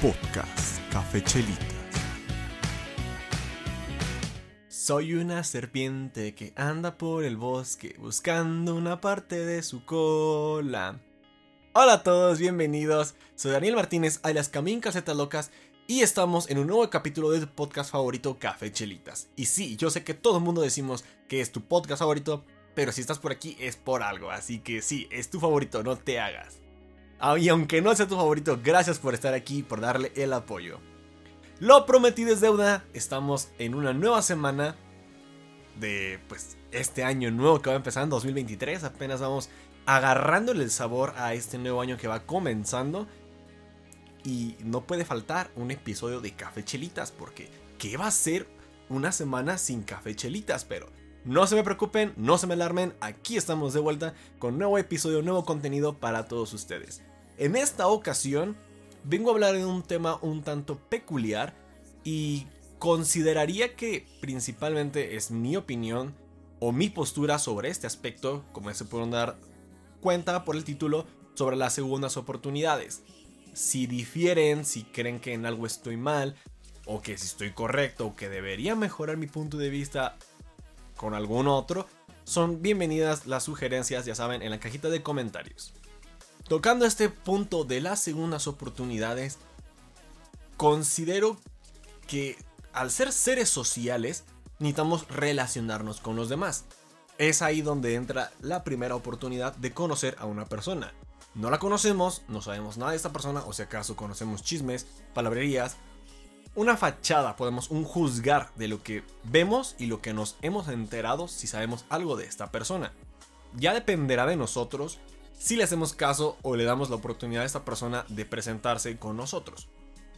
Podcast Café Chelitas. Soy una serpiente que anda por el bosque buscando una parte de su cola. Hola a todos, bienvenidos. Soy Daniel Martínez, alias Camín Calcetas Locas, y estamos en un nuevo capítulo de tu podcast favorito, Café Chelitas. Y sí, yo sé que todo el mundo decimos que es tu podcast favorito, pero si estás por aquí es por algo, así que sí, es tu favorito, no te hagas. Ah, y aunque no sea tu favorito, gracias por estar aquí, por darle el apoyo. Lo prometido es deuda, estamos en una nueva semana de pues este año nuevo que va empezando, 2023, apenas vamos agarrándole el sabor a este nuevo año que va comenzando. Y no puede faltar un episodio de Café Chelitas, porque ¿qué va a ser una semana sin Café Chelitas? Pero no se me preocupen, no se me alarmen, aquí estamos de vuelta con nuevo episodio, nuevo contenido para todos ustedes. En esta ocasión vengo a hablar de un tema un tanto peculiar y consideraría que principalmente es mi opinión o mi postura sobre este aspecto, como se pueden dar cuenta por el título, sobre las segundas oportunidades. Si difieren, si creen que en algo estoy mal, o que si estoy correcto, o que debería mejorar mi punto de vista con algún otro, son bienvenidas las sugerencias, ya saben, en la cajita de comentarios. Tocando este punto de las segundas oportunidades, considero que al ser seres sociales necesitamos relacionarnos con los demás. Es ahí donde entra la primera oportunidad de conocer a una persona. No la conocemos, no sabemos nada de esta persona, o si acaso conocemos chismes, palabrerías, una fachada, podemos un juzgar de lo que vemos y lo que nos hemos enterado si sabemos algo de esta persona. Ya dependerá de nosotros si le hacemos caso o le damos la oportunidad a esta persona de presentarse con nosotros.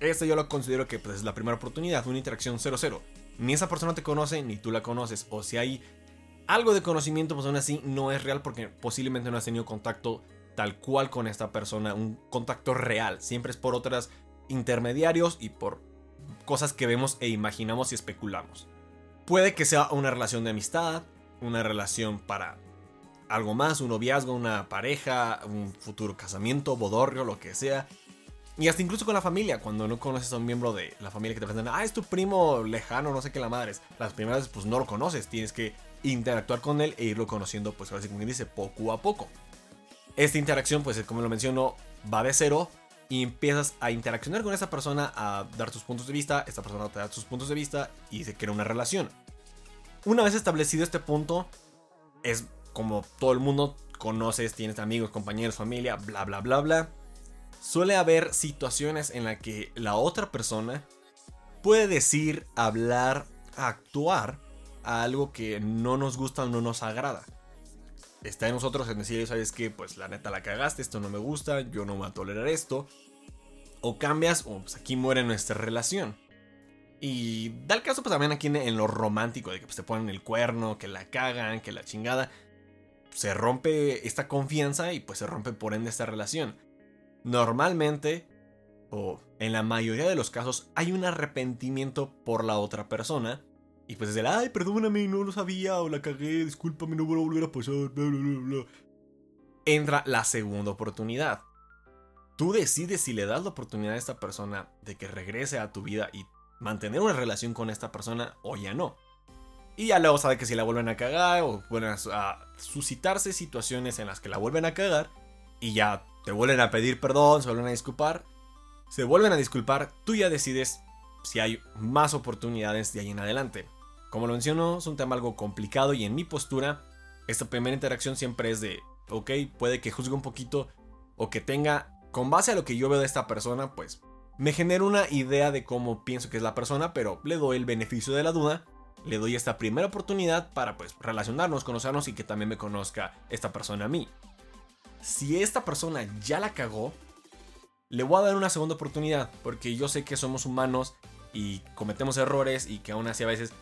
Este yo lo considero que pues, es la primera oportunidad, una interacción 0-0. Ni esa persona te conoce, ni tú la conoces. O si hay algo de conocimiento, pues aún así no es real porque posiblemente no has tenido contacto tal cual con esta persona, un contacto real. Siempre es por otras intermediarios y por cosas que vemos e imaginamos y especulamos. Puede que sea una relación de amistad, una relación para algo más, un noviazgo, una pareja, un futuro casamiento, bodorrio, lo que sea. Y hasta incluso con la familia, cuando no conoces a un miembro de la familia que te presentan, ah, es tu primo lejano, no sé qué la madre es. Las primeras veces pues no lo conoces, tienes que interactuar con él e irlo conociendo, pues ahora sí como dice, poco a poco. Esta interacción, pues como lo menciono, va de cero y empiezas a interaccionar con esa persona, a dar tus puntos de vista, esta persona te da sus puntos de vista y se crea una relación. Una vez establecido este punto, es como todo el mundo conoces, tienes amigos, compañeros, familia, bla, bla, bla, bla. Suele haber situaciones en las que la otra persona puede decir, hablar, actuar a algo que no nos gusta o no nos agrada. Está en nosotros en decir, ¿sabes qué? Pues la neta la cagaste, esto no me gusta, yo no voy a tolerar esto. O cambias, o pues aquí muere nuestra relación. Y da el caso pues también aquí en, lo romántico, de que pues, te ponen el cuerno, que la cagan, que la chingada se rompe esta confianza y pues se rompe por ende esta relación. Normalmente, o en la mayoría de los casos, hay un arrepentimiento por la otra persona. Y pues es el, ay, perdóname, no lo sabía, o la cagué, discúlpame, no voy a volver a pasar, bla, bla, bla. Entra la segunda oportunidad. Tú decides si le das la oportunidad a esta persona de que regrese a tu vida y mantener una relación con esta persona o ya no. Y ya luego sabe que si la vuelven a cagar o vuelven a, suscitarse situaciones en las que la vuelven a cagar y ya te vuelven a pedir perdón, se vuelven a disculpar, se vuelven a disculpar, tú ya decides si hay más oportunidades de ahí en adelante. Como lo menciono, es un tema algo complicado y en mi postura, esta primera interacción siempre es de, ok, puede que juzgue un poquito o que tenga, con base a lo que yo veo de esta persona, pues me genera una idea de cómo pienso que es la persona, pero le doy el beneficio de la duda le doy esta primera oportunidad para pues relacionarnos, conocernos y que también me conozca esta persona a mí. Si esta persona ya la cagó, le voy a dar una segunda oportunidad porque yo sé que somos humanos y cometemos errores y que aún así a veces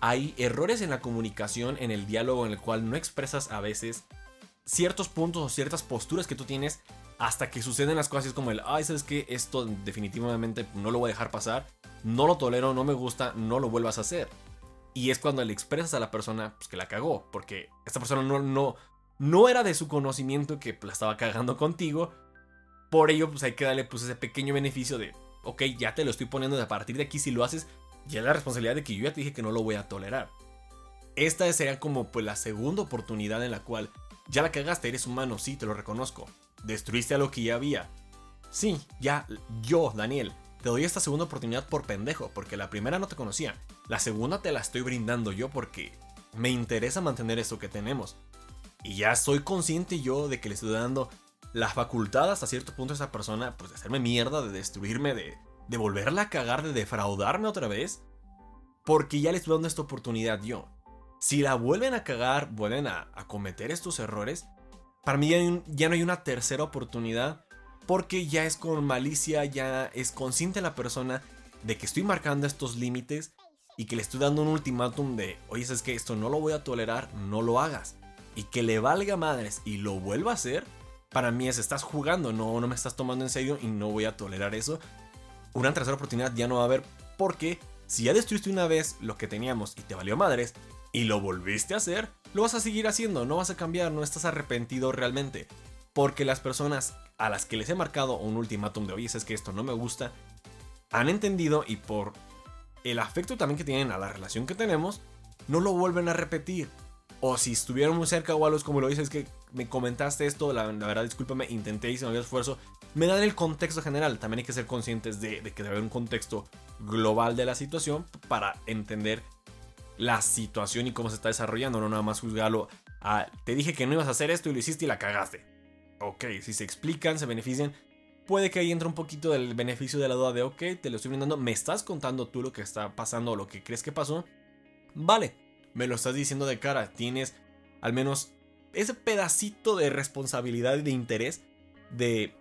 hay errores en la comunicación, en el diálogo en el cual no expresas a veces ciertos puntos o ciertas posturas que tú tienes hasta que suceden las cosas como el, ay, ¿sabes qué? Esto definitivamente no lo voy a dejar pasar, no lo tolero, no me gusta, no lo vuelvas a hacer. Y es cuando le expresas a la persona pues, que la cagó. Porque esta persona no, no, no era de su conocimiento que la estaba cagando contigo. Por ello, pues hay que darle pues, ese pequeño beneficio de ok, ya te lo estoy poniendo de a partir de aquí, si lo haces, ya es la responsabilidad de que yo ya te dije que no lo voy a tolerar. Esta sería como pues la segunda oportunidad en la cual ya la cagaste, eres humano, sí, te lo reconozco. Destruiste a lo que ya había. Sí, ya, yo, Daniel, te doy esta segunda oportunidad por pendejo, porque la primera no te conocía. La segunda te la estoy brindando yo porque me interesa mantener esto que tenemos. Y ya soy consciente yo de que le estoy dando la facultad hasta cierto punto a esa persona, pues de hacerme mierda, de destruirme, de, de volverla a cagar, de defraudarme otra vez. Porque ya le estoy dando esta oportunidad yo. Si la vuelven a cagar, vuelven a, cometer estos errores, para mí ya, no hay una tercera oportunidad. Porque ya es con malicia, ya es consciente la persona de que estoy marcando estos límites y que le estoy dando un ultimátum de, oye, es que esto no lo voy a tolerar, no lo hagas. Y que le valga madres y lo vuelva a hacer, para mí es, estás jugando, no, no me estás tomando en serio y no voy a tolerar eso. Una tercera oportunidad ya no va a haber porque si ya destruiste una vez lo que teníamos y te valió madres y lo volviste a hacer, lo vas a seguir haciendo, no vas a cambiar, no estás arrepentido realmente. Porque las personas a las que les he marcado un ultimátum de, oye, es que esto no me gusta, han entendido y por el afecto también que tienen a la relación que tenemos, no lo vuelven a repetir. O si estuvieron muy cerca o algo como lo dices, que me comentaste esto, la, verdad, discúlpame, intenté, hice un esfuerzo. Me dan el contexto general. También hay que ser conscientes de, que debe haber un contexto global de la situación para entender la situación y cómo se está desarrollando. No nada más juzgarlo a, te dije que no ibas a hacer esto y lo hiciste y la cagaste. Ok, si se explican, se benefician. Puede que ahí entre un poquito del beneficio de la duda de, ok, te lo estoy brindando, me estás contando tú lo que está pasando o lo que crees que pasó. Vale, me lo estás diciendo de cara, tienes al menos ese pedacito de responsabilidad y de interés de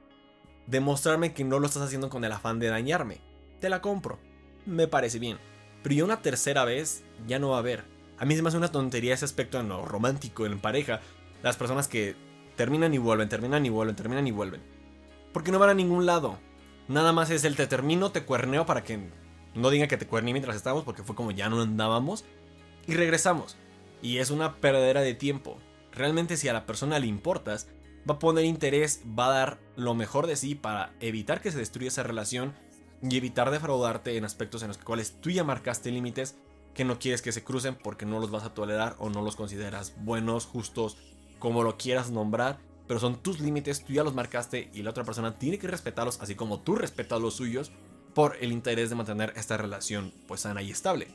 demostrarme que no lo estás haciendo con el afán de dañarme. Te la compro. Me parece bien. Pero ya una tercera vez ya no va a haber. A mí se me hace una tontería ese aspecto en lo romántico, en pareja. Las personas que terminan y vuelven, terminan y vuelven, terminan y vuelven. Porque no van a ningún lado. Nada más es el te termino, te cuerneo para que no diga que te cuerné mientras estábamos, porque fue como ya no andábamos. Y regresamos. Y es una perdedera de tiempo. Realmente si a la persona le importas, va a poner interés, va a dar lo mejor de sí para evitar que se destruya esa relación y evitar defraudarte en aspectos en los cuales tú ya marcaste límites que no quieres que se crucen porque no los vas a tolerar o no los consideras buenos, justos, como lo quieras nombrar, pero son tus límites, tú ya los marcaste y la otra persona tiene que respetarlos así como tú respetas los suyos por el interés de mantener esta relación pues sana y estable.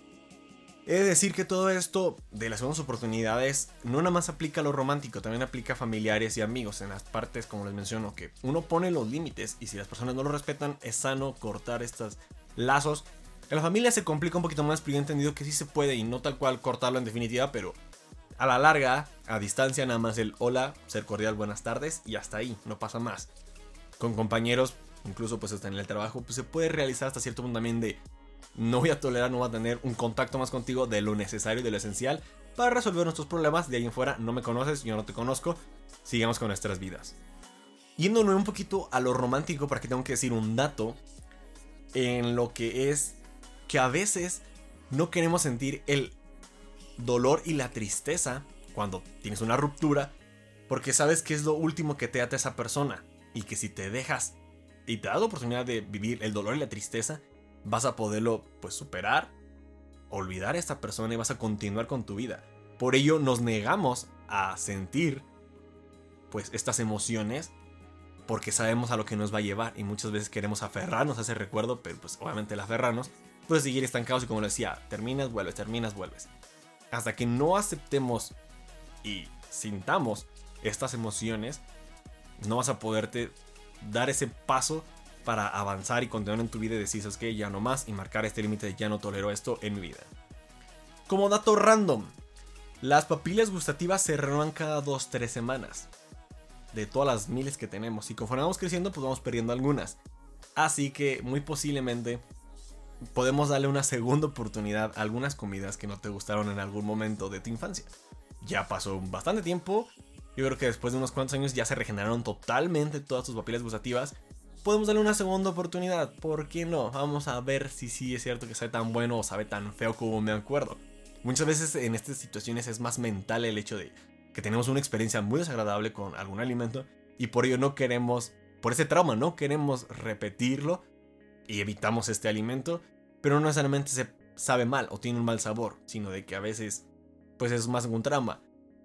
He de decir que todo esto de las segundas oportunidades no nada más aplica a lo romántico, también aplica a familiares y amigos en las partes, como les menciono, que uno pone los límites y si las personas no lo respetan, es sano cortar estos lazos. En la familia se complica un poquito más, pero yo he entendido que sí se puede y no tal cual cortarlo en definitiva, pero a la larga, a distancia, nada más el hola, ser cordial, buenas tardes y hasta ahí, no pasa más. Con compañeros, incluso pues hasta en el trabajo, pues se puede realizar hasta cierto punto también de no voy a tolerar, no voy a tener un contacto más contigo de lo necesario y de lo esencial para resolver nuestros problemas. De ahí en fuera, no me conoces, yo no te conozco, sigamos con nuestras vidas. Yéndonos un poquito a lo romántico, para que tengo que decir un dato en lo que es que a veces no queremos sentir el dolor y la tristeza cuando tienes una ruptura, porque sabes que es lo último que te ata esa persona y que si te dejas y te das la oportunidad de vivir el dolor y la tristeza, vas a poderlo pues superar, olvidar a esta persona y vas a continuar con tu vida. Por ello nos negamos a sentir pues estas emociones porque sabemos a lo que nos va a llevar y muchas veces queremos aferrarnos a ese recuerdo, pero pues obviamente el aferrarnos puede seguir estancados y como lo decía, terminas, vuelves, terminas, vuelves. Hasta que no aceptemos y sintamos estas emociones, no vas a poderte dar ese paso para avanzar y continuar en tu vida y decir, que ya no más y marcar este límite de ya no tolero esto en mi vida. Como dato random, las papilas gustativas se renuevan cada 2-3 semanas. De todas las miles que tenemos. Y conforme vamos creciendo, pues vamos perdiendo algunas. Así que muy posiblemente podemos darle una segunda oportunidad a algunas comidas que no te gustaron en algún momento de tu infancia. Ya pasó bastante tiempo. Yo creo que después de unos cuantos años ya se regeneraron totalmente todas tus papilas gustativas podemos darle una segunda oportunidad. ¿Por qué no? Vamos a ver si sí es cierto que sabe tan bueno o sabe tan feo como me acuerdo. Muchas veces en estas situaciones es más mental el hecho de que tenemos una experiencia muy desagradable con algún alimento y por ello no queremos, por ese trauma, no queremos repetirlo y evitamos este alimento, pero no necesariamente se sabe mal o tiene un mal sabor, sino de que a veces pues es más un trauma.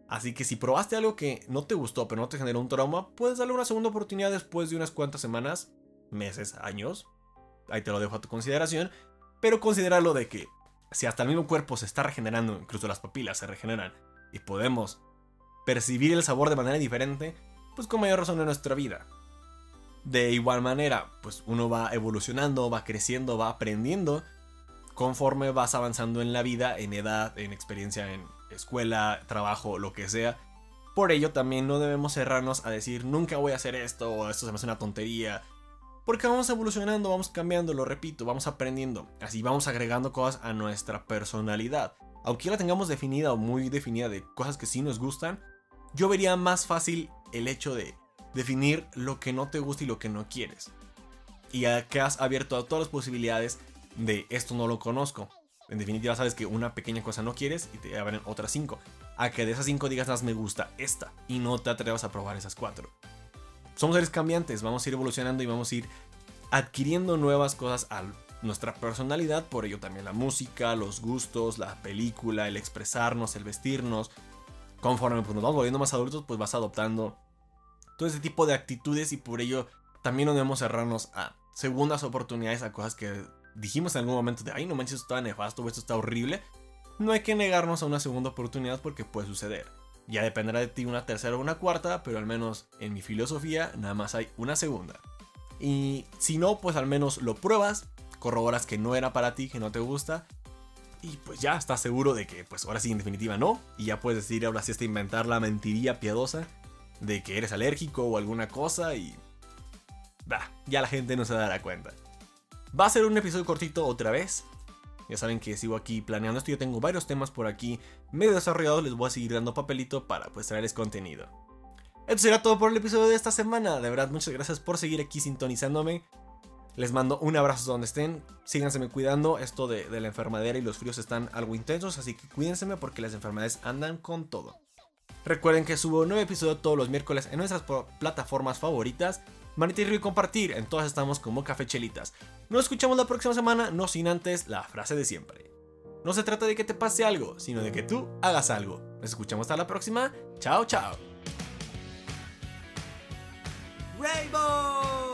Así que si probaste algo que no te gustó pero no te generó un trauma, puedes darle una segunda oportunidad después de unas cuantas semanas, meses, años. Ahí te lo dejo a tu consideración. Pero consideralo de que si hasta el mismo cuerpo se está regenerando, incluso las papilas se regeneran, y podemos percibir el sabor de manera diferente, pues con mayor razón en nuestra vida. De igual manera, pues uno va evolucionando, va creciendo, va aprendiendo conforme vas avanzando en la vida, en edad, en experiencia, en escuela, trabajo, lo que sea. Por ello también no debemos cerrarnos a decir nunca voy a hacer esto o esto se me hace una tontería. Porque vamos evolucionando, vamos cambiando, lo repito, vamos aprendiendo. Así vamos agregando cosas a nuestra personalidad. Aunque la tengamos definida o muy definida de cosas que sí nos gustan, yo vería más fácil el hecho de definir lo que no te gusta y lo que no quieres. Y que has abierto a todas las posibilidades de esto no lo conozco. En definitiva, sabes que una pequeña cosa no quieres y te abren otras cinco. A que de esas cinco digas más me gusta esta y no te atrevas a probar esas cuatro. Somos seres cambiantes, vamos a ir evolucionando y vamos a ir adquiriendo nuevas cosas a nuestra personalidad, por ello también la música, los gustos, la película, el expresarnos, el vestirnos. Conforme pues, nos vamos volviendo más adultos, pues vas adoptando todo ese tipo de actitudes y por ello también no debemos cerrarnos a segundas oportunidades, a cosas que dijimos en algún momento de, ay, no manches, esto está nefasto, esto está horrible, no hay que negarnos a una segunda oportunidad porque puede suceder. Ya dependerá de ti una tercera o una cuarta, pero al menos en mi filosofía nada más hay una segunda. Y si no, pues al menos lo pruebas, corroboras que no era para ti, que no te gusta, y pues ya estás seguro de que pues ahora sí en definitiva no, y ya puedes decir ahora sí hasta inventar la mentiría piadosa de que eres alérgico o alguna cosa y... Bah, ya la gente no se dará cuenta. Va a ser un episodio cortito otra vez. Ya saben que sigo aquí planeando esto. Yo tengo varios temas por aquí medio desarrollados. Les voy a seguir dando papelito para pues traerles contenido. Esto será todo por el episodio de esta semana. De verdad, muchas gracias por seguir aquí sintonizándome. Les mando un abrazo donde estén. Síganse cuidando. Esto de, la enfermedera y los fríos están algo intensos. Así que cuídense porque las enfermedades andan con todo. Recuerden que subo un nuevo episodio todos los miércoles en nuestras plataformas favoritas Manitirrio y compartir. En todas estamos como Café Chelitas. Nos escuchamos la próxima semana, no sin antes la frase de siempre. No se trata de que te pase algo, sino de que tú hagas algo. Nos escuchamos hasta la próxima. Chao, chao. Rainbow!